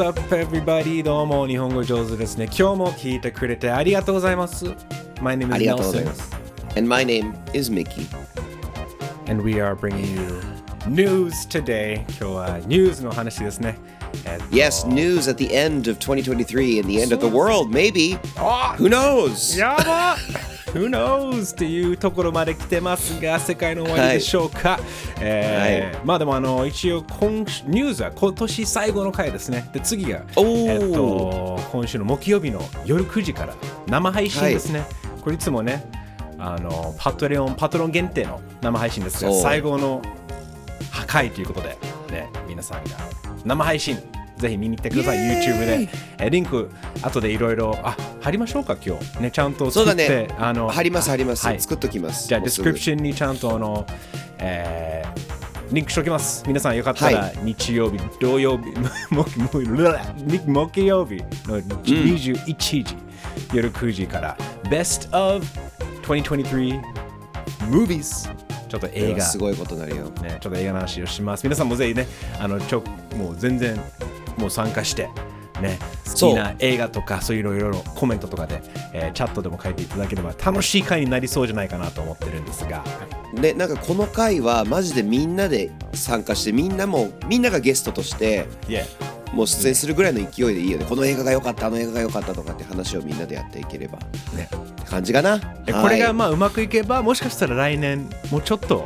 What's up, everybody? どうも日本語上手ですね。今日も聞いてくれてありがとうございます。My name あ is りがとうございま Nelson, す。And my name is Mickey. and we are bringing you news today. 今日はニュースの話ですね。えっと Yes, news at the end of 2023 and the end of the world, maybe. Who knows? やば Who knows? っていうところまで来てますが、世界の終わりでしょうか。えーまあでもあの一応今週ニュースは今年最後の回ですね。で次が、えっと今週の木曜日の夜9時から生配信ですね。これいつもね、あの Patreon パトロン限定の生配信ですが、最後の破壊ということで、ね、皆さんが生配信ぜひ見に行ってください、YouTube で。えリンク、後でいろいろ、あ貼りましょうか、今日。ね、ちゃんとそう作って、だね。あの貼ります、貼ります。はい作っときます。じゃあ、ディスクリプションにちゃんとあの、えーリンクしておきます。皆さんよかったら、は日曜日、土曜日、木曜日の21時、夜9時から、Best of 2023 Movies。ちょっと映画。すごいことになるよ。ね、ちょっと映画の話をします。皆さんもぜひね、あのちょもう全然もう参加して、ね、好きな映画とかそういうのいろいろコメントとかで、えーチャットでも書いていただければ楽しい回になりそうじゃないかなと思ってるんですが、で、なんかこの回はマジでみんなで参加して、みんなも、みんながゲストとして、Yeah もう出演するぐらいの勢いでいいよね。この映画が良かった、あの映画が良かったとかって話をみんなでやっていければ。ねって感じかな？これがまあうまくいけば、もしかしたら来年もうちょっと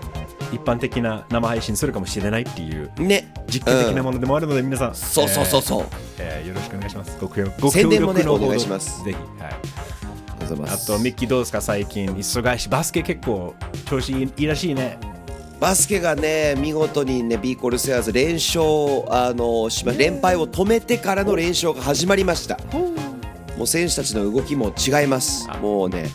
一般的な生配信するかもしれないっていうね。実験的なうんものでもあるので、皆さん、そうそうそうそう。えーえーよろしくお願いします。ご協ご協力のほどお願いしますぜひ。はいあとミッキーどうですか？最近忙しい。バスケ結構調子いいいいらしいね。バスケがね見事にねビーコルセアーズ連勝あのしま連敗を止めてからの連勝が始まりましたもう選手たちの動きも違いますもうね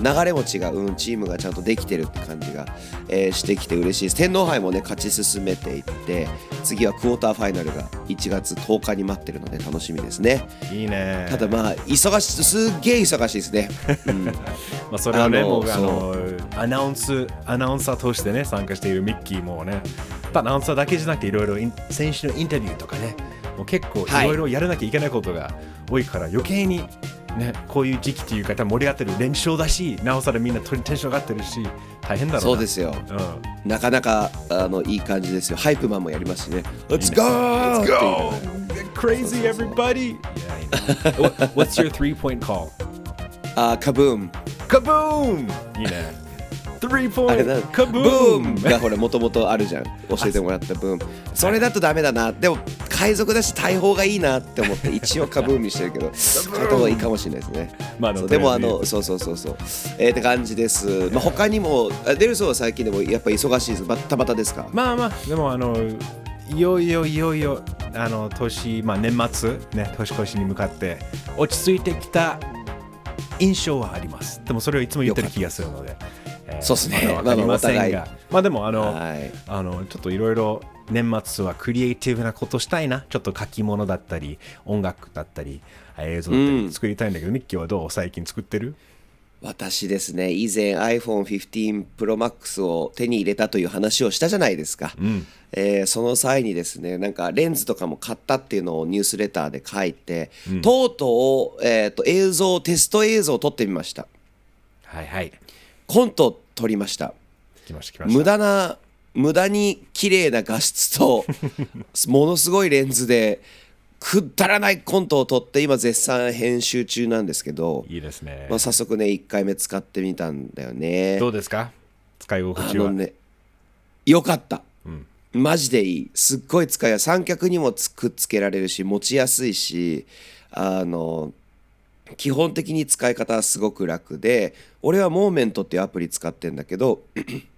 じゃあ流れも違う、うん、チームがちゃんとできてるって感じが、えーしてきて嬉しいです。天皇杯もね勝ち進めていって次はクォーターファイナルが1月10日に待ってるので楽しみですね。いいね。ただまあ忙しすっげえ忙しいですね、うん。まあ、それはね、もうあのアナウンス、アナウンサーとしてね、参加しているミッキーもね、アナウンサーだけじゃなくて、いろいろ選手のインタビューとかね、もう結構いはいろいろやらなきゃいけないことが多いから、余計に、ね、こういう時期っていうか、多分盛り上がってる連勝だし、なおさらみんなテンション上がってるし、大変だろうな。そうですようん。なかなかあのいい感じですよハイプマンもやりますしね Let's go! ね Let's go! crazy, everybody! What's your three point call? あーカブーム Kaboom! いいね。Three あれだ。point! カブブーームがほらもともとあるじゃん。教えてもらった。ブームそれだとダメだな。でも海賊だし大砲がいいなって思って一応カブームにしてるけど変えた方がいいかもしれないですね。まあでもあのそうそうそうそう。えー、って感じです。まあ他にもあデルソーは最近でもやっぱ忙しいです。バッタバタですか？まあまあ、でもあの、いよいよいよいよ、あの、年、まあ年末、ね、年越しに向かって、落ち着いてきた印象はあります。でもそれをいつも言ってる気がするので。えーそうっすね。まだりませんが、まあでもあの、はい。あのちょっといろいろ年末はクリエイティブなことしたいな。ちょっと書き物だったり、音楽だったり、映像だったり作りたいんだけど、ミッキーはどう最近作ってる？私ですね以前 iPhone15 Pro Max を手に入れたという話をしたじゃないですか、えーその際にですねなんかレンズとかも買ったっていうのをニュースレターで書いて、とうとう、えー、と映像テスト映像を撮ってみました。はいはい。コントを撮りました。無駄な無駄に綺麗な画質と ものすごいレンズでくだらないコントを撮って今絶賛編集中なんですけど、いいですねまあ、。早速ね1回目使ってみたんだよねどうですか？使い心地は？あのねよかった、マジでいいすっごい使いやすい三脚にもつくっつけられるし持ちやすいしあの基本的に使い方はすごく楽で俺はモーメントっていうアプリ使ってんだけど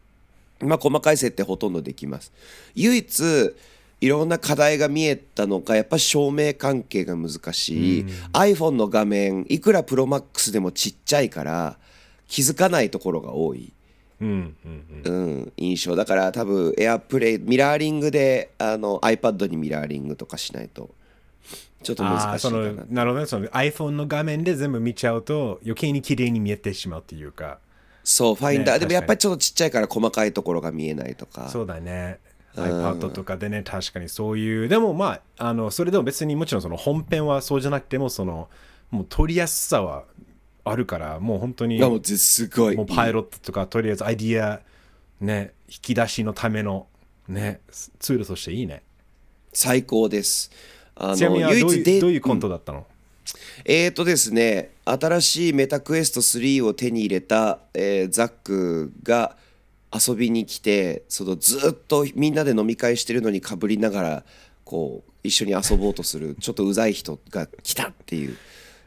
まあ細かい設定ほとんどできます。唯一いろんな課題が見えたのがやっぱ照明関係が難しい、iPhone の画面いくらプロマックスでもちっちゃいから気づかないところが多い。うんうんうん。うん、印象。だから多分エアプレイミラーリングであの iPad にミラーリングとかしないとちょっと難しいかなのなるほどねその iPhone の画面で全部見ちゃうと余計に綺麗に見えてしまうっていうか。そうファインダー、ねでもやっぱりちょっとちっちゃいから細かいところが見えないとか。そうだね。iPad とかでね、確かにそういう、でもまあ、あのそれでも別にもちろんその本編はそうじゃなくても、そのもう取りやすさはあるから、もう本当にいやもうぜすごい。もうパイロットとか、とりあえずアイディア、ね、引き出しのための、ね、ツールとしていいね。最高ですあの唯一でどういうコントだったの、えーとですね新しいメタクエスト3を手に入れた、えーザックが遊びに来てそのずっとみんなで飲み会してるのにかぶりながらこう一緒に遊ぼうとするちょっとうざい人が来たっていう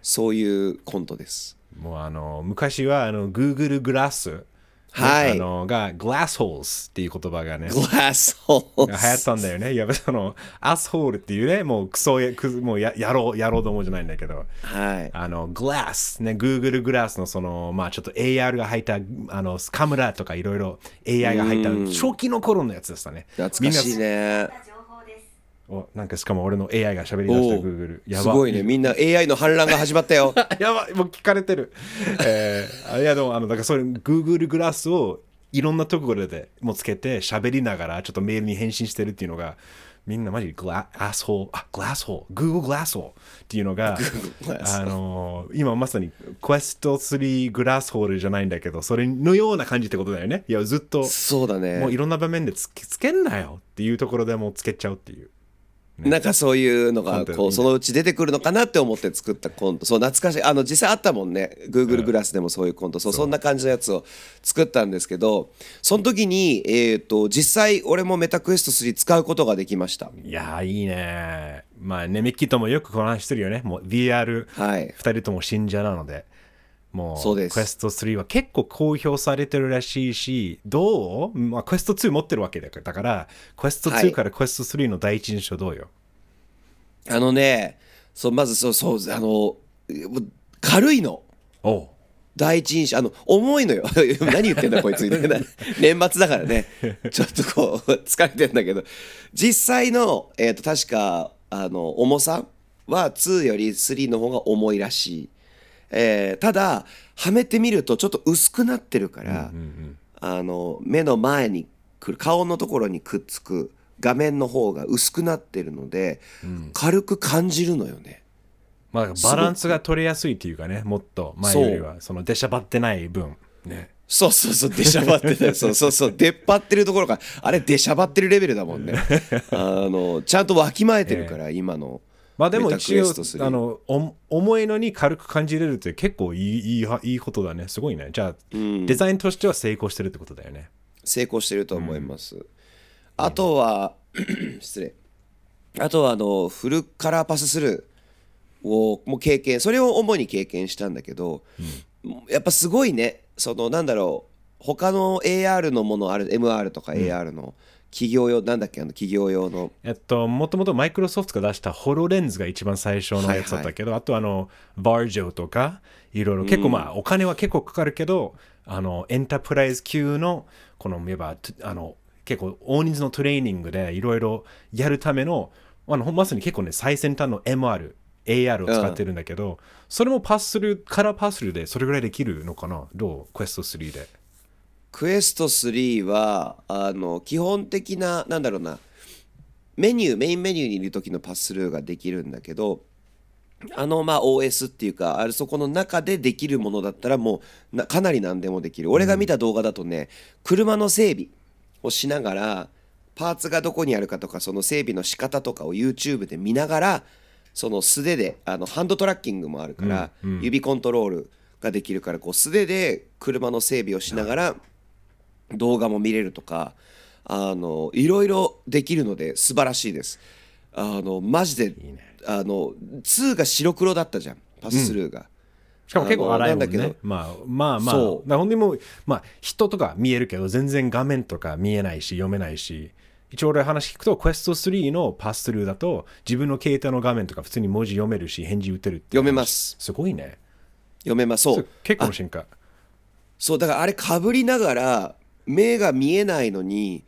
そういうコントです。もうあの昔はあの Google グラス、はい。あのが Glass Holes っていう言葉がね、グラスホー流行ったんだよね。いや、その、アスホールっていうね、もうクソや、くもうややろう、やろうと思うじゃないんだけど、はい。あの、グラス、ね、Google グラスのその、まあちょっと AR が入った、あの、カメラとかいろいろ AI が入った、初期の頃のやつでしたね。懐かしいねなんかしかも俺の AI が喋り出したお Google。やば。すごいね。みんな AI の反乱が始まったよ。やばい、もう聞かれてる。えー、あいやでも、あの、だからそれ、Google グラスをいろんなところでもうつけて喋りながらちょっとメールに返信してるっていうのが、みんなマジグラアスホール、あ、グラスホール、Google グラスホールっていうのが、あのー今まさに Quest 3グラスホールじゃないんだけど、それのような感じってことだよね。いや、ずっと、そうだね。もういろんな場面でつけつけんなよっていうところでもうつけちゃうっていう。なんかそういうのがこうそのうち出てくるのかなって思って作ったコント。そう懐かしい。あの実際あったもんね。Google グラスでもそういうコント。そうそんな感じのやつを作ったんですけどその時にえっと実際俺もメタクエスト3使うことができました。いやー、いいね。まあね、ミッキーともよくこの話してるよね。もう VR、はい。2人とも信者なので。もう、そうです。クエスト3は結構公表されてるらしいし、どう？まあ、クエスト2持ってるわけだから、だからクエスト2はいからクエスト3の第一印象どうよ？あのねそうまずそうそうあの軽いの。第一印象あの重いのよ。何言ってんだこいつみたいな。年末だからね。ちょっとこう疲れてんだけど。実際の、えー、と確かあの重さは2より3の方が重いらしい、えーただはめてみるとちょっと薄くなってるから、あの目の前に来る顔のところにくっつく画面の方が薄くなってるので、軽く感じるのよね。まあ、バランスが取れやすいっていうかね、もっと前よりは、その出しゃばってない分。ね。そうそうそう、出しゃばってたよ。そうそうそう、出っ張ってるところが、あれ出しゃばってるレベルだもんね。あの、ちゃんとわきまえてるから、今の。まあでも一応クエスト3あのお重いのに軽く感じれるって結構いいいいはいいことだね。すごいね。じゃあ、デザインとしては成功してるってことだよね。成功してると思います。あとは、失礼。あとは、あの、フルカラーパススルーをもう経験、それを主に経験したんだけど、やっぱすごいね、その、なんだろう、他の AR のものある、MR とか AR の企業用、なんだっけ、あの企業用の、えっともともとマイクロソフトが出したホロレンズが一番最初のやつだったけど、あとあのバージョとかいろいろ結構まあ、お金は結構かかるけどあのエンタープライズ級のこの言えばあの結構大人数のトレーニングでいろいろやるためのあのまさに結構ね最先端の MR AR を使ってるんだけど、それもパスするカラーパスするでそれぐらいできるのかな？どう？クエスト3でクエスト3はあの基本的ななんだろうなメニューメインメニューにいる時のパススルーができるんだけどあのまあ OS っていうかあれそこの中でできるものだったらもうなかなり何でもできる。俺が見た動画だとね車の整備をしながらパーツがどこにあるかとかその整備の仕方とかを YouTube で見ながらその素手であのハンドトラッキングもあるから、指コントロールができるからこう素手で車の整備をしながら動画も見れるとかあのいろいろできるので素晴らしいです。あのマジであの2が白黒だったじゃんパススルーが、しかも結構荒いもんあのなんだけど。ねまあまあまあ、そう。ほんでもう、まあ人とか見えるけど、全然画面とか見えないし、読めないし、一応俺話聞くと、クエスト3のパススルーだと、自分の携帯の画面とか普通に文字読めるし、返事打てるって読めます。すごいね。読めます。そそう。結構の進化。そうだからあれかぶりながら目が見えないのに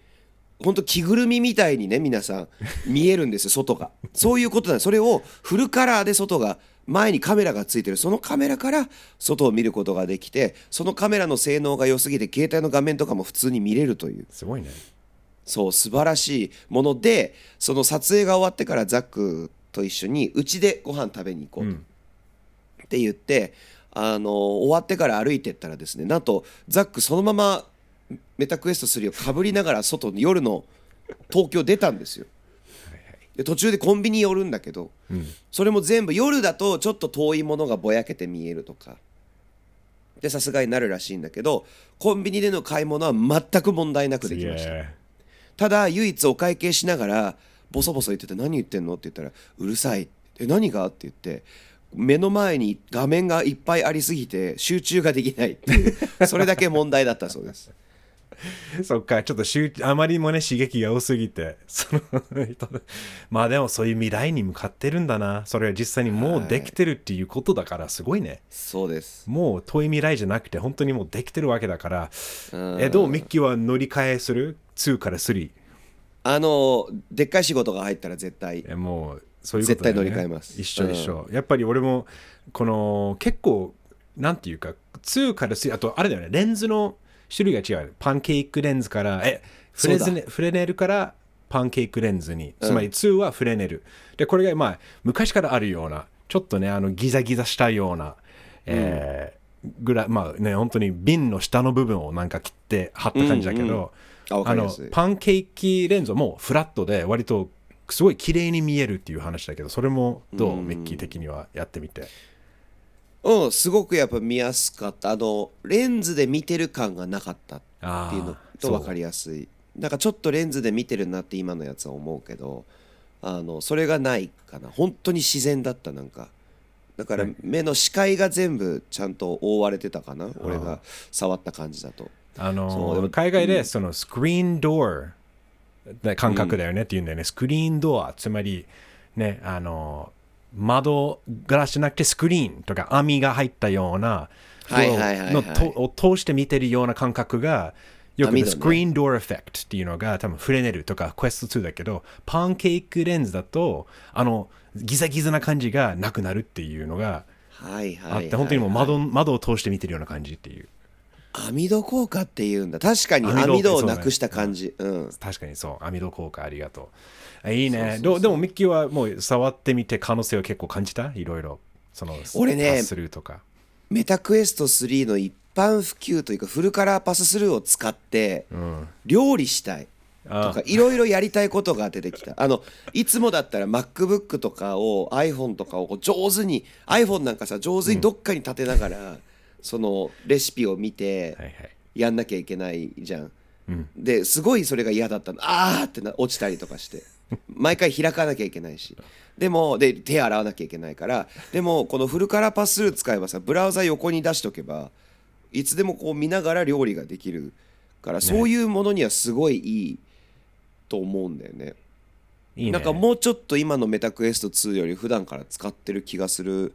本当着ぐるみみたいにね皆さん見えるんですよ 外が。そういうことなんです。それをフルカラーで外が前にカメラがついてる。そのカメラから外を見ることができてそのカメラの性能が良すぎて携帯の画面とかも普通に見れるという。すごいね。そう素晴らしいものでその撮影が終わってからザックと一緒にうちでご飯食べに行こうと、って言ってあの終わってから歩いてったらですねなんとザックそのままメタクエスト3をかぶりながら外に夜の東京出たんですよ。で途中でコンビニ寄るんだけど、それも全部夜だとちょっと遠いものがぼやけて見えるとか。でさすがになるらしいんだけどコンビニでの買い物は全く問題なくできました。ただ唯一お会計しながらボソボソ言ってて何言ってんのって言ったらうるさい。え何が？って言って目の前に画面がいっぱいありすぎて集中ができないそれだけ問題だったそうです そっか、ちょっと集あまりにもね、刺激が多すぎて、そのまあでもそういう未来に向かってるんだな。それは実際にもうできてるっていうことだから、すごいね。そうです。もう遠い未来じゃなくて、本当にもうできてるわけだから、え、どう？ミッキーは乗り換えする ?2 から3。あの、でっかい仕事が入ったら絶対。えもう、そういうことね、絶対乗り換えます一緒一緒。やっぱり俺も、この、結構、なんていうか、2から3、あと、あれだよね、レンズの、種類が違う。パンケーキレンズから、え、フレズネフレネルからパンケーキレンズに。つまり2はフレネル。で、これがまあ、昔からあるような、ちょっとね、あの、ギザギザしたような、えーぐらい、まあね、本当に瓶の下の部分をなんか切って貼った感じだけど、あわかあのパンケーキレンズはもうフラットで、割とすごい綺麗に見えるっていう話だけど、それもどう、ミッキー的にはやってみて。うん、すごくやっぱ見やすかった。あの、レンズで見てる感がなかったっていうのと分かりやすい。だからちょっとレンズで見てるなって今のやつは思うけど、あの、それがないかな。本当に自然だった、なんか。だから目の視界が全部ちゃんと覆われてたかな。俺が触った感じだと。あのそうでも海外でそのスクリーンドアで感覚だよねっていうんだよね、スクリーンドアつまりねあの窓ガラスじゃなくてスクリーンとか網が入ったようなを通して見てるような感覚がよく、スクリーンドアエフェクトっていうのが多分フレネルとかクエスト2だけどパンケーキレンズだとあのギザギザな感じがなくなるっていうのがあって、はい。本当にもう窓窓を通して見てるような感じっていう網戸効果っていうんだ。確かに網戸をなくした感じ。うん。確かにそう。網戸効果ありがとう。あいいね。どうでもミッキーはもう触ってみて可能性を結構感じた？いろいろ。その俺ねパススルーとか。メタクエスト3の一般普及というかフルカラーパススルーを使って料理したいとかいろいろやりたいことが出てきた。あのいつもだったら MacBook とかを iPhone とかを上手に iPhone なんかさ上手にどっかに立てながら、そのレシピを見てはいはい。やんなきゃいけないじゃん。ですごいそれが嫌だったの。あーってな落ちたりとかして。毎回開かなきゃいけないし。でもで手洗わなきゃいけないから。でもこのフルカラーパススルー使えばさブラウザ横に出しとけばいつでもこう見ながら料理ができるからそういうものにはすごいいいと思うんだよね。いいね。なんかもうちょっと今のメタクエスト2より普段から使ってる気がする。ん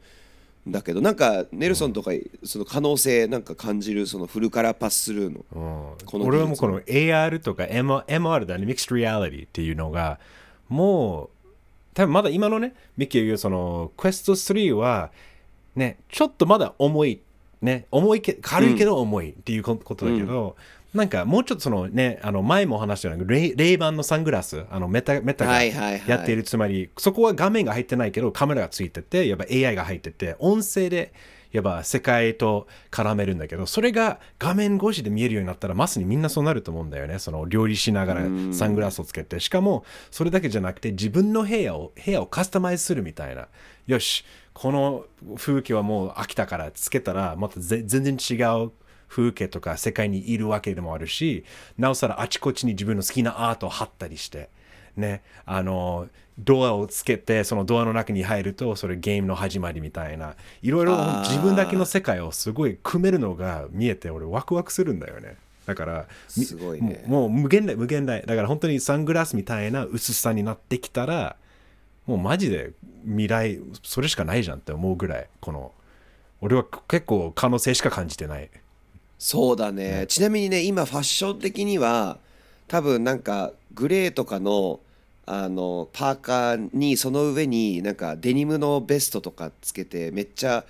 だけどなんかネルソンとかその可能性なんか感じるそのフルカラーパススルーの。うん。この俺はもうこの AR とか MR だね、Mixed Reality っていうのが、もう、多分まだ今のね、ミッキーが言うその、クエスト3は、ね、ちょっとまだ重い、ね、重いけ、軽いけど重いっていうこことだけど、なんかもうちょっとそのね、あの前も話したようなレイレイバンのサングラス、あのメタメタがやっている、つまりそこは画面が入ってないけどカメラがついてて、やっぱ AI が入ってて、音声でやっぱ世界と絡めるんだけど、それが画面越しで見えるようになったら、まさにみんなそうなると思うんだよね。その料理しながらサングラスをつけて、しかもそれだけじゃなくて自分の部屋を部屋をカスタマイズするみたいな。よし、この風景はもう飽きたからつけたら、またぜ全然違う風景とか世界にいるわけでもあるし、なおさらあちこちに自分の好きなアートを貼ったりして、ね、あの、ドアをつけて、そのドアの中に入ると、それゲームの始まりみたいな、いろいろ自分だけの世界をすごい組めるのが見えて、俺ワクワクするんだよね。だから、みすごいねもうもう無限大、無限大。だから本当にサングラスみたいな薄さになってきたら、もうマジで未来、それしかないじゃんって思うぐらい、この、俺は結構可能性しか感じてない。そうだね。ちなみにね今ファッション的には多分なんかグレーとかのあのパーカーにその上になんかデニムのベストとかつけてめっちゃ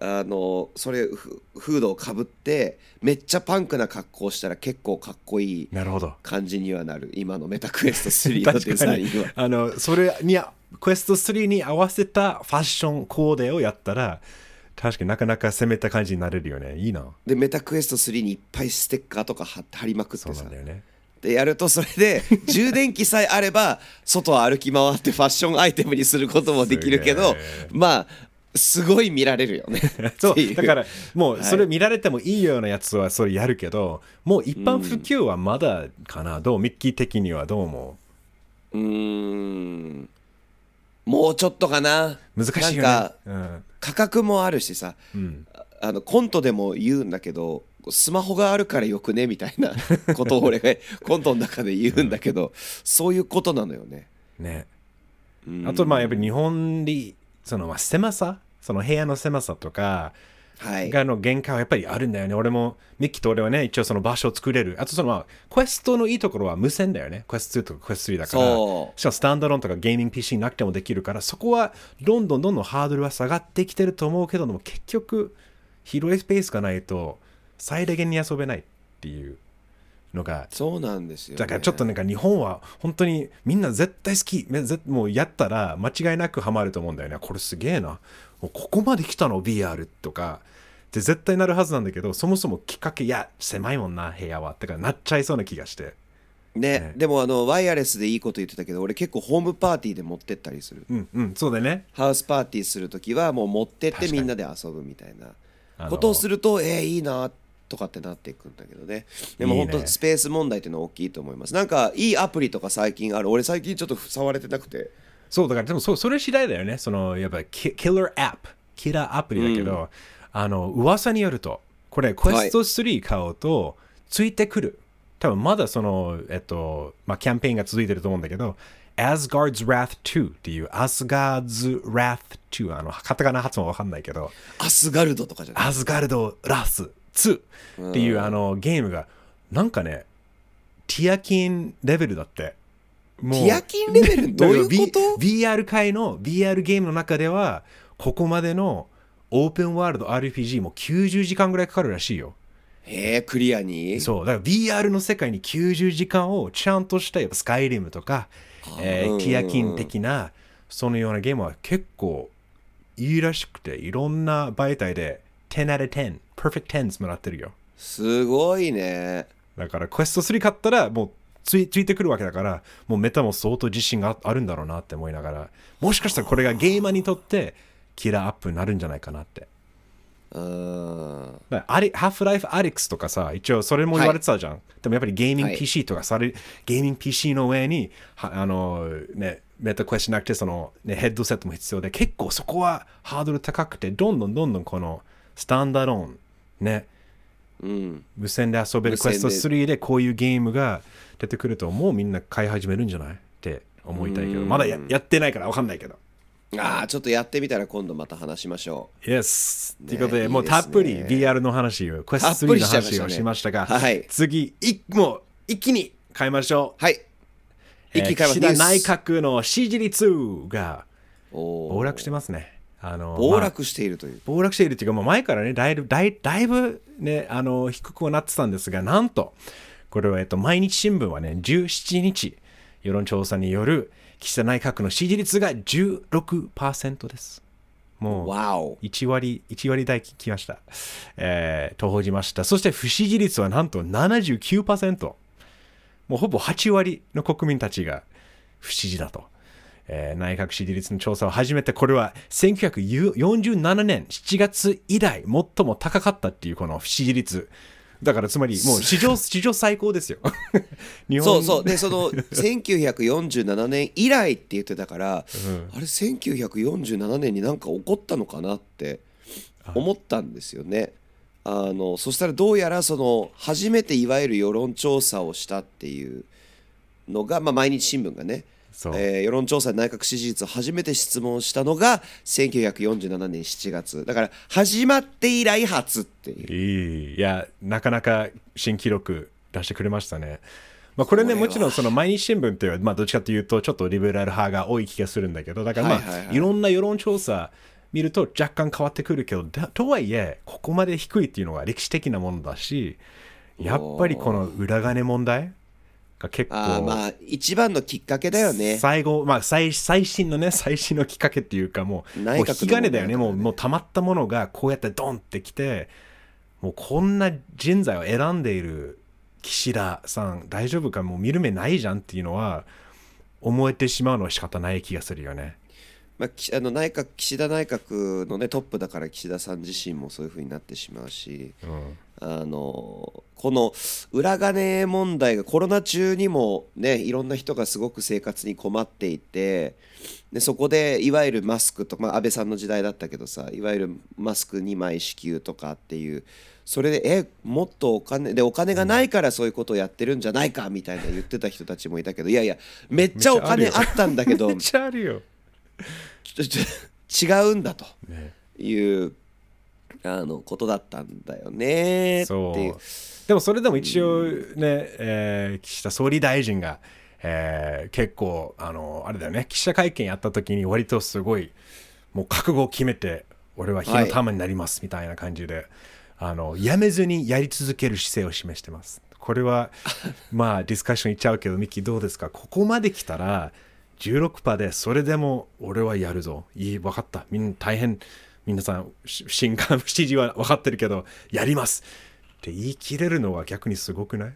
あのそれフフードをかぶってめっちゃパンクな格好をしたら結構かっこいいなるほど。感じにはなる。今のメタクエスト3のデザインは。あのそれにクエスト3に合わせたファッションコーデをやったら確かになかなか攻めた感じになれるよね。いいな。でメタクエスト3にいっぱいステッカーとか貼貼りまくっそうてさなんだよね。でやるとそれで 充電器さえあれば外を歩き回ってファッションアイテムにすることもできるけどまあすごい見られるよね。そう。だからもうはい。それ見られてもいいようなやつはそれやるけど、もう一般普及はまだかな、どう？ミッキー的にはどう思う？ーん。もうちょっとかな。う難しいよね。うん価格もあるしさうん、ああのコントでも言うんだけどスマホがあるからよくねみたいな ことを俺がコントの中で言うんだけどそういうことなのよね。ね。うん。あとまあやっぱり日本にそのまあ狭さ？その部屋の狭さとかはい、がの限界はやっぱりあるんだよね。俺も、ミッキーと俺はね、一応その場所を作れる。あとそのまあ、クエストのいいところは無線だよね。クエスト2とかクエスト3だから。そしかもスタンダードンとかゲーミング PC なくてもできるから、そこはどんどんどんどんハードルは下がってきてると思うけども、結局、広いスペースがないと最大限に遊べないっていうのがうそうなんですよ、ね。だからちょっとなんか日本は本当にみんな絶対好きもうやったら間違いなくハマると思うんだよねこれすげえなもうここまで来たの？VR とか。で絶対なるはずなんだけどそもそもきっかけいや狭いもんな部屋は。ってかなっちゃいそうな気がして。ね。ね。でもあのワイヤレスでいいこと言ってたけど俺結構ホームパーティーで持ってったりする。うんうんそうだよね。ハウスパーティーする時はもう持ってってみんなで遊ぶみたいあなのことをするとえー、いいなとかってなっていくんだけどね。でも本当スペース問題っていうのは大きいと思います。なんかいいアプリとか最近ある。俺最近ちょっと触れてなくてそうだからでもそそれ次第だよね。そのやっぱキキラーアップキラーアプリだけど、あの噂によるとこれクエスト3買うとついてくる、多分まだそのえっとまあキャンペーンが続いてると思うんだけど Asgard's Wrath 2っていう Asgard's Wrath 2あのカタカナ発音わかんないけどアスガルドとかじゃない？アスガルド・ラス2っていうあのゲームがなんかねティアキンレベルだってもティアキンレベルどういうこと？VR 界の VR ゲームの中ではここまでのオープンワールド RPG も90時間ぐらいかかるらしいよ。へえクリアに？そうだから VR の世界に90時間をちゃんとしたやっぱスカイリムとか、えーうんティアキン的なそのようなゲームは結構いいらしくていろんな媒体で10 out of 10 perfect 10s もらってるよ。すごいね。だから Quest 3買ったらもうついついてくるわけだからもう Meta も相当自信がああるんだろうなって思いながらもしかしたらこれがゲーマーにとって killer app になるんじゃないかなって。うん。だからアリハーフライフアリックスとかさ一応それも言われてたじゃん、でもやっぱりゲーミングはい。PC とかされ、ゲーミング PC の上にはあのねメタクエストなくてその、ね、ヘッドセットも必要で結構そこはハードル高くてどんどんどんどんこのスタンダードオンねうん。無線で遊べるクエスト無線3でこういうゲームが出てくるともうみんな買い始めるんじゃない？って思いたいけど。まだややってないから分かんないけど。ああちょっとやってみたら今度また話しましょ Yes ということでもうたっぷり VR の話をクエスト3たっぷりの話をしましたがはい。次いもう一気に変えましょう。うはい。一気に変えます。えー岸田内閣の支持率が暴落してますねあの暴まあ落しているという、暴落しているっていうか、もう前からね、だいぶ、だいだいぶね、あの、低くはなってたんですが、なんと、これは、えっと、毎日新聞はね、17日、世論調査による岸田内閣の支持率が16%です。もう、わお1割、1割台きました。えー、と報じました。そして不支持率はなんと79%。もうほぼ8割の国民たちが不支持だと。えー内閣支持率の調査を始めて、これは1947年7月以来最も高かったっていうこの不支持率。だからつまりもう史上 史上最高ですよ。日そうそうでその 1947年以来って言ってたから、んあれ1947年になんか起こったのかなって思ったんですよね。あのそしたらどうやらその初めていわゆる世論調査をしたっていうのが、まあ、毎日新聞がね、えー世論調査で内閣支持率を初めて質問したのが1947年7月。だから始まって以来初っていう。いやなかなか新記録出してくれましたね。まあ、これねもちろんその毎日新聞っていうのは、まあ、どっちかというとちょっとリベラル派が多い気がするんだけどだからまあ、いろんな世論調査見ると若干変わってくるけどだとはいえここまで低いっていうのは歴史的なものだしやっぱりこの裏金問題が結構あーまあ一番のきっかけだよね。最後、まあ、最最新のね最新のきっかけっていうかもうもう引き金だよね。もうもう溜まったものがこうやってドンってきてもうこんな人材を選んでいる岸田さん大丈夫か？もう見る目ないじゃんっていうのは思えてしまうのは仕方ない気がするよね。まあ、きあの内閣岸田内閣の、ね、トップだから岸田さん自身もそういう風になってしまうし、あのこの裏金問題がコロナ中にも、ね、いろんな人がすごく生活に困っていてでそこでいわゆるマスクとか、まあ、安倍さんの時代だったけどさいわゆるマスク2枚支給とかっていうそれでえもっとお金でお金がないからそういうことをやってるんじゃないかみたいな言ってた人たちもいたけどいやいやめっちゃお金あったんだけどめっちゃあるよ。違うんだというあのことだったんだよねっていう。でもそれでも一応ね、えー岸田総理大臣が、えー結構あのあれだよね記者会見やった時に割とすごいもう覚悟を決めて俺は火の玉になりますみたいな感じで、あのやめずにやり続ける姿勢を示してますこれはまあディスカッションいっちゃうけどミッキどうですかここまで来たら16%でそれでも俺はやるぞ。いい分かった。みんな大変。皆さんし新刊指示は分かってるけどやります。って言い切れるのは逆にすごくない？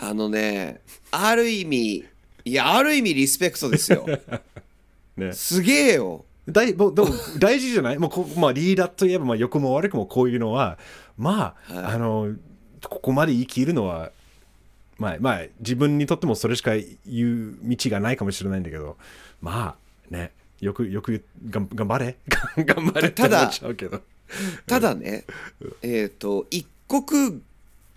あのねある意味いやある意味リスペクトですよ。ね。すげえよ。大でも大事じゃない？もうこ、まあ、リーダーといえば、まあ、良くも悪くもこういうのは。まあ、はい。あのここまで言い切るのはまあまあ自分にとってもそれしか言う道がないかもしれないんだけどまあねよくよく頑張れ。頑張れってただ思っちゃうけど。ただねえっ、と一国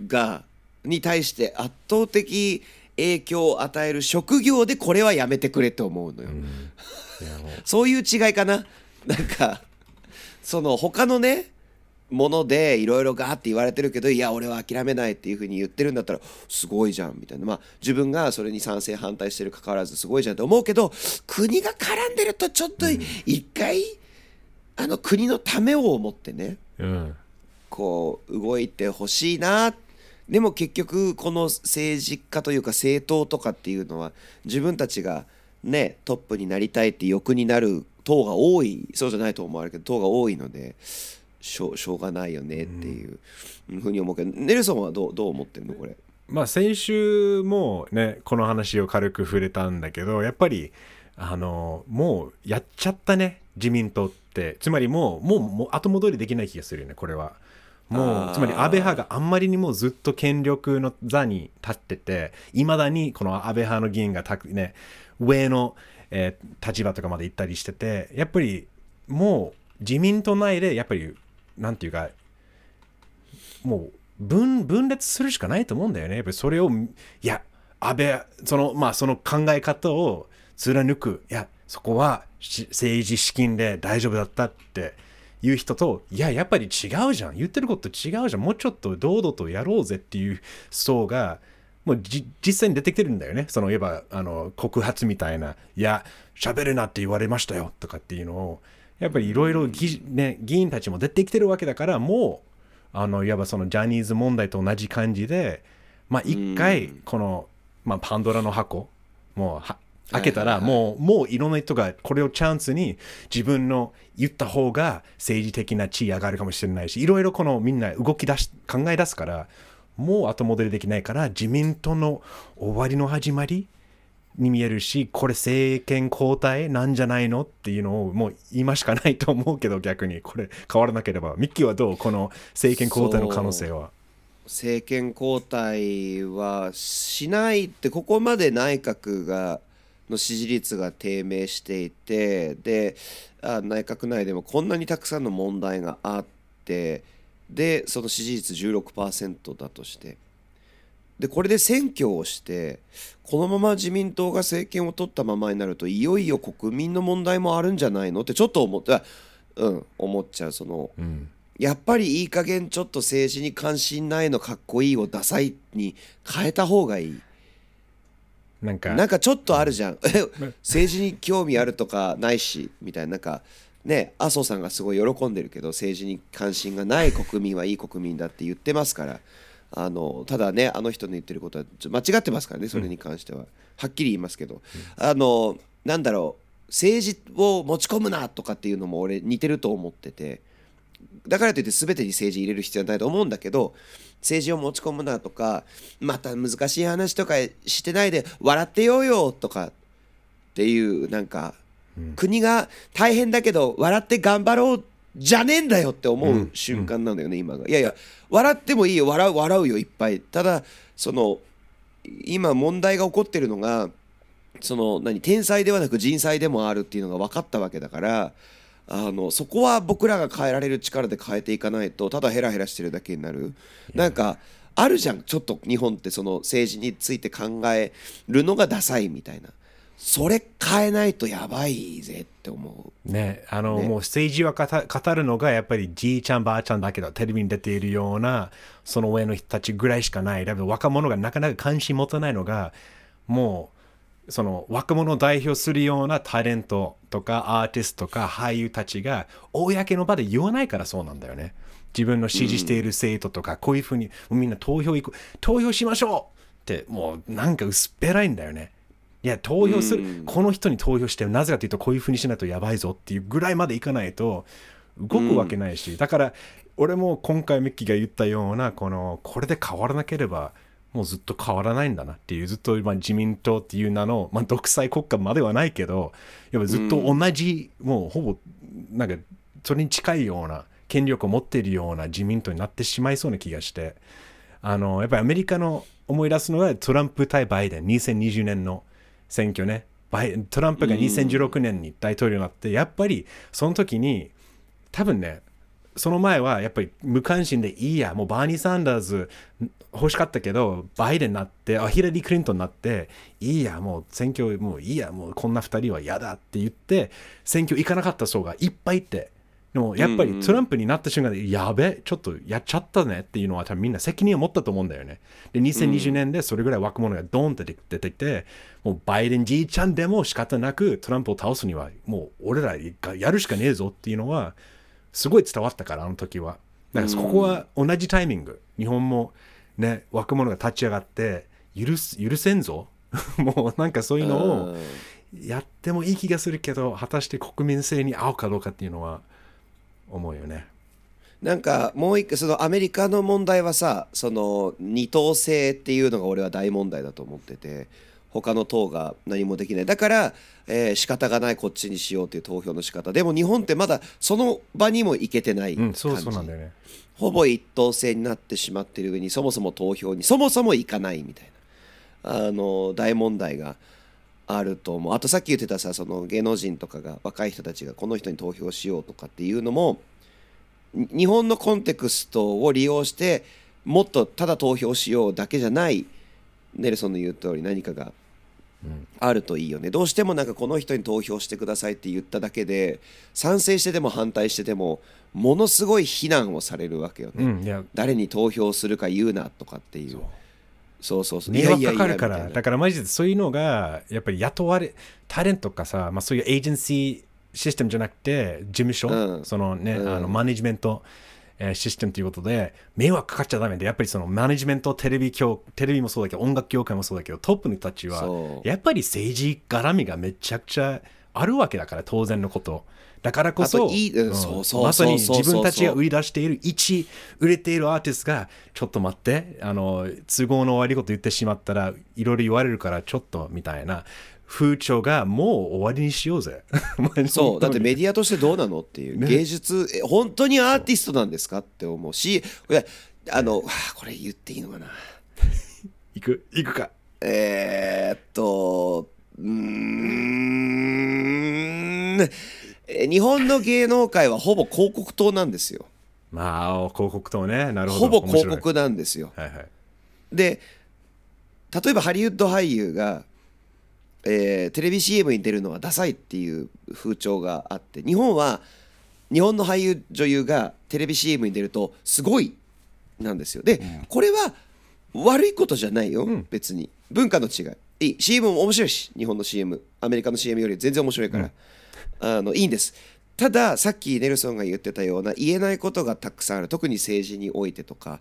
がに対して圧倒的影響を与える職業でこれはやめてくれと思うのよ、う。そういう違いかな。なんかその他のねものでいろいろガーって言われてるけどいや俺は諦めないっていうふうに言ってるんだったらすごいじゃんみたいな。まあ自分がそれに賛成反対してる関わらずすごいじゃんと思うけど国が絡んでるとちょっと一回、あの国のためを思ってねうん。こう動いてほしいな。でも結局この政治家というか政党とかっていうのは自分たちがねトップになりたいって欲になる党が多い。そうじゃないと思われるけど党が多いのでしょうしょうがないよねっていう。ふうに思うけどネルソンはどうどう思ってるの？これ。まあ先週もねこの話を軽く触れたんだけどやっぱりあのもうやっちゃったね自民党って。つまりもうもうもう後戻りできない気がするよねこれは。もうつまり安倍派があんまりにもずっと権力の座に立ってていまだにこの安倍派の議員がたくね上の、えー立場とかまで行ったりしててやっぱりもう自民党内でやっぱりなんていうかもう分分裂するしかないと思うんだよね。やっぱりそれを、いや、安倍、その、まあ、その考え方を貫く、いや、そこは政治資金で大丈夫だったっていう人と、いや、やっぱり違うじゃん。言ってること違うじゃん。もうちょっと堂々とやろうぜっていう層が、もう実際に出てきてるんだよね。その、いえば、あの、告発みたいな、いや、喋るなって言われましたよとかっていうのを、やっぱりいろいろ議,、ね、議員たちも出てきてるわけだから、もう、あのいわばそのジャニーズ問題と同じ感じで、まあ、一回この、まあ、パンドラの箱もうは開けたらもうもういろんな人がこれをチャンスに自分の言った方が政治的な地位上がるかもしれないしいろいろこのみんな動き出し考え出すからもう後戻りできないから自民党の終わりの始まりに見えるしこれ政権交代なんじゃないのっていうのをもう今しかないと思うけど逆に。これ変わらなければ。ミッキーはどうこの政権交代の可能性は？政権交代はしないってここまで内閣がの支持率が低迷していてであ内閣内でもこんなにたくさんの問題があってでその支持率16%だとして。でこれで選挙をしてこのまま自民党が政権を取ったままになるといよいよ国民の問題もあるんじゃないの？ってちょっと思ってあうん思っちゃうそのうん。やっぱりいい加減ちょっと政治に関心ないのかっこいいをダサいに変えた方がいい。なんか。なんかちょっとあるじゃん。え政治に興味あるとかないしみたいな。なんかね麻生さんがすごい喜んでるけど政治に関心がない国民はいい国民だって言ってますからあのただねあの人の言ってることはちょ間違ってますからねそれに関しては、はっきり言いますけど、あのなんだろう政治を持ち込むなとかっていうのも俺似てると思ってて。だからといって全てに政治入れる必要はないと思うんだけど政治を持ち込むなとかまた難しい話とかしてないで笑ってようよとかっていうなんか、国が大変だけど笑って頑張ろうじゃねえんだよって思う瞬間なんだよね、今が。いやいや笑ってもいいよ笑う笑うよいっぱい。ただその今問題が起こってるのがその何天才ではなく人災でもあるっていうのが分かったわけだからあのそこは僕らが変えられる力で変えていかないとただヘラヘラしてるだけになる。なんかあるじゃんちょっと日本ってその政治について考えるのがダサいみたいなそれ変えないとやばいぜって思う。ねあの、ね、もう政治は語るのがやっぱりじいちゃんばあちゃんだけどテレビに出ているようなその上の人たちぐらいしかない。だけど若者がなかなか関心持たないのがもうその若者を代表するようなタレントとかアーティストとか俳優たちが公の場で言わないからそうなんだよね。自分の支持している生徒とか、こういうふうにみんな投票行く投票しましょうってもうなんか薄っぺらいんだよねいや投票する、この人に投票してなぜかというとこういうふうにしないとやばいぞっていうぐらいまでいかないと動くわけないし、だから俺も今回ミッキーが言ったようなこのこれで変わらなければもうずっと変わらないんだなっていうずっとまあ自民党っていう名の、まあ、独裁国家まではないけどやっぱずっと同じ、もうほぼなんかそれに近いような権力を持っているような自民党になってしまいそうな気がして。あのやっぱりアメリカの思い出すのはトランプ対バイデン2020年の選挙ね。バイトランプが2016年に大統領になって、やっぱりその時に多分ねその前はやっぱり無関心でいいやもうバーニー・サンダーズ欲しかったけどバイデンになってあヒラリー・クリントンになっていいやもう選挙もういいやもうこんな2人は嫌だって言って選挙行かなかった層がいっぱいいてでもやっぱりトランプになった瞬間で、やべちょっとやっちゃったねっていうのは多分みんな責任を持ったと思うんだよね。で、2020年でそれぐらい若者がドーンって出てきて、もうバイデンじいちゃんでも仕方なくトランプを倒すには、もう俺らがやるしかねえぞっていうのは、すごい伝わったから、あの時は。だからここは同じタイミング。日本もね、若者が立ち上がって、許す、許せんぞ。もうなんかそういうのをやってもいい気がするけど、果たして国民性に合うかどうかっていうのは、思うよね。なんかもう一回そのアメリカの問題はさその二党制っていうのが俺は大問題だと思ってて他の党が何もできない。だから、えー、仕方がないこっちにしようっていう投票の仕方。でも日本ってまだその場にも行けてない感じ、ほぼ一党制になってしまってる上にそもそも投票にそもそも行かないみたいな。あの大問題があると思う。あとさっき言ってたさその芸能人とかが若い人たちがこの人に投票しようとかっていうのも日本のコンテクストを利用してもっとただ投票しようだけじゃないネルソンの言う通り何かがあるといいよね、どうしてもなんかこの人に投票してくださいって言っただけで賛成してても反対しててもものすごい非難をされるわけよね、うん、誰に投票するか言うなとかっていう。そうそうそう。迷惑かかるからだからマジでそういうのがやっぱり雇われタレントとかさ、まあ、そういうエージェンシーシステムじゃなくて事務所、うん、そのね、うん、あのマネジメント、えー、システムということで迷惑かかっちゃダメでやっぱりそのマネジメントテレビ教テレビもそうだけど音楽業界もそうだけどトップの人たちはやっぱり政治絡みがめちゃくちゃあるわけだから当然のこと。だからこそまさに自分たちが売り出している一売れているアーティストがちょっと待ってあの都合の悪いこと言ってしまったらいろいろ言われるからちょっとみたいな。風潮がもう終わりにしようぜ。そうだってメディアとしてどうなのっていう、ね、芸術え本当にアーティストなんですかって思うしあの、はあ、これ言っていいのかな。行く行くか。えー、っとうん日本の芸能界はほぼ広告塔なんですよ。まあ広告塔ねなるほどほぼ広告なんですよ。はいはい、で例えばハリウッド俳優が、えー、テレビ CM に出るのはダサいっていう風潮があって日本は日本の俳優女優がテレビ CM に出るとすごいなんですよ。で、うん、これは悪いことじゃないよ、うん、別に文化の違い。いい CM も面白いし日本の CM アメリカの CM より全然面白いから。うんあのいいんです。たださっきネルソンが言ってたような言えないことがたくさんある。特に政治においてとか。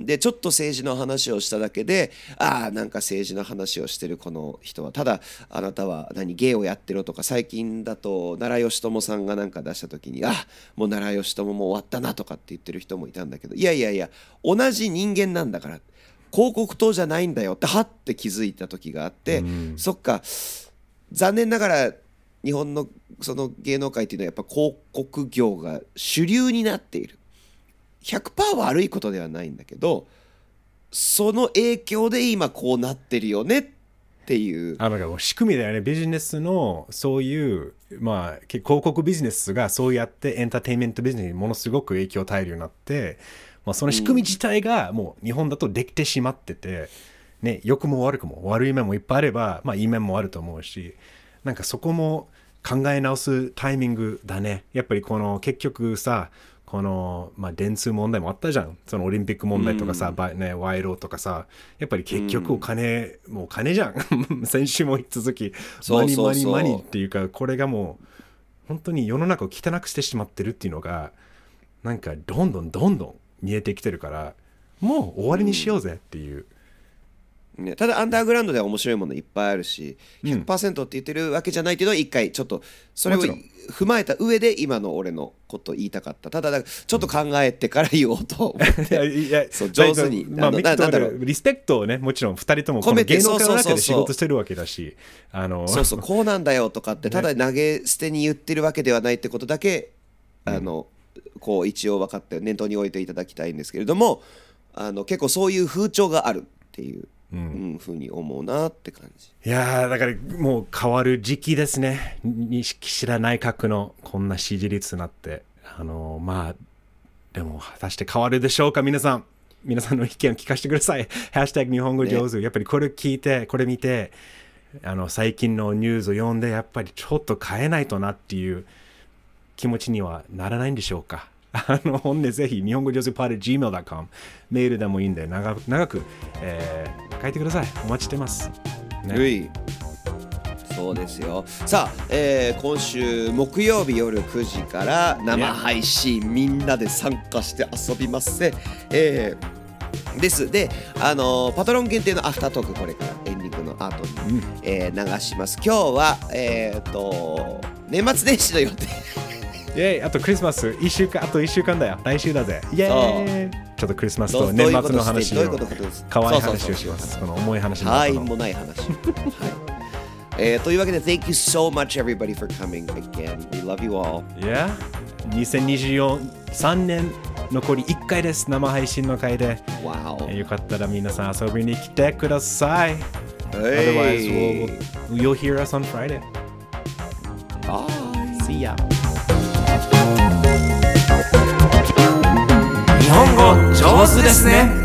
でちょっと政治の話をしただけでああなんか政治の話をしてるこの人は。ただあなたは何芸をやってろとか最近だと奈良義朝さんがなんか出した時にあもう奈良義朝も終わったなとかって言ってる人もいたんだけど。いやいやいや同じ人間なんだから。広告塔じゃないんだよってはって気づいた時があって、うん、そっか。残念ながら日本のその芸能界っていうのはやっぱ広告業が主流になっている。100%悪いことではないんだけどその影響で今こうなってるよねっていう。あなんか仕組みだよね。ビジネスのそういうまあ広告ビジネスがそうやってエンターテインメントビジネスにものすごく影響を与えるようになって、まあ、その仕組み自体がもう日本だとできてしまってて、ね、良くも悪くも悪い面もいっぱいあれば、まあ、いい面もあると思うしなんかそこも考え直すタイミングだね。やっぱりこの結局さこの、まあ、電通問題もあったじゃん。そのオリンピック問題とかさ、うん、ね、賄賂とかさやっぱり結局お金、うん、もうお金じゃん。先週も続きマニマニマニっていうかこれがもう本当に世の中を汚くしてしまってるっていうのがなんかどんどんどんどん見えてきてるからもう終わりにしようぜっていう。うんね、ただアンダーグラウンドでは面白いものいっぱいあるし100%って言ってるわけじゃないけど一回ちょっとそれを踏まえた上で今の俺のこと言いたかった。ただちょっと考えてから言おうと思って。いやそう上手に、まあ、なんだろう。リスペクトをねもちろん2人ともこの芸能界の中で仕事してるわけだしあのそうそう こうなんだよとかってただ投げ捨てに言ってるわけではないってことだけ、あのこう一応分かって念頭に置いていただきたいんですけれどもあの結構そういう風潮があるっていう。うん、ふうに思うなって感じ。いやだからもう変わる時期ですね。岸田内閣のこんな支持率になって。あのまあでも果たして変わるでしょうか皆さん。皆さんの意見を聞かせてください。ハッシュタグ日本語上手、ね、やっぱりこれ聞いて、これ見て、あの最近のニュースを読んで、やっぱりちょっと変えないとなっていう気持ちにはならないんでしょうか。あの本でぜひ日本語上手パーで gmail.com メールでもいいんで長長く、えー、書いてください。お待ちしてます、ね、そうですよ。さあ、えー、今週木曜日夜9時から生配信みんなで参加して遊びますせ、えー、です。であのー、パトロン限定のアフタートークこれからエンディングの後に、うん、えー、流します。今日はえっ、と年末年始の予定イェイあとクリスマス。1週間あと1週間だよ。来週だぜ。イェイちょっとクリスマスと年末の話の可愛い話をします。この重い話の。はいもない話。はい。えー、というわけで Thank you so much everybody for coming again. We love you all. Yeah? 2023年残り1回です。生配信の回で、wow. えー、よかったら皆さん遊びに来てください。Otherwise we'll, you'll hear us on Friday. Bye. See ya 本語上手ですね。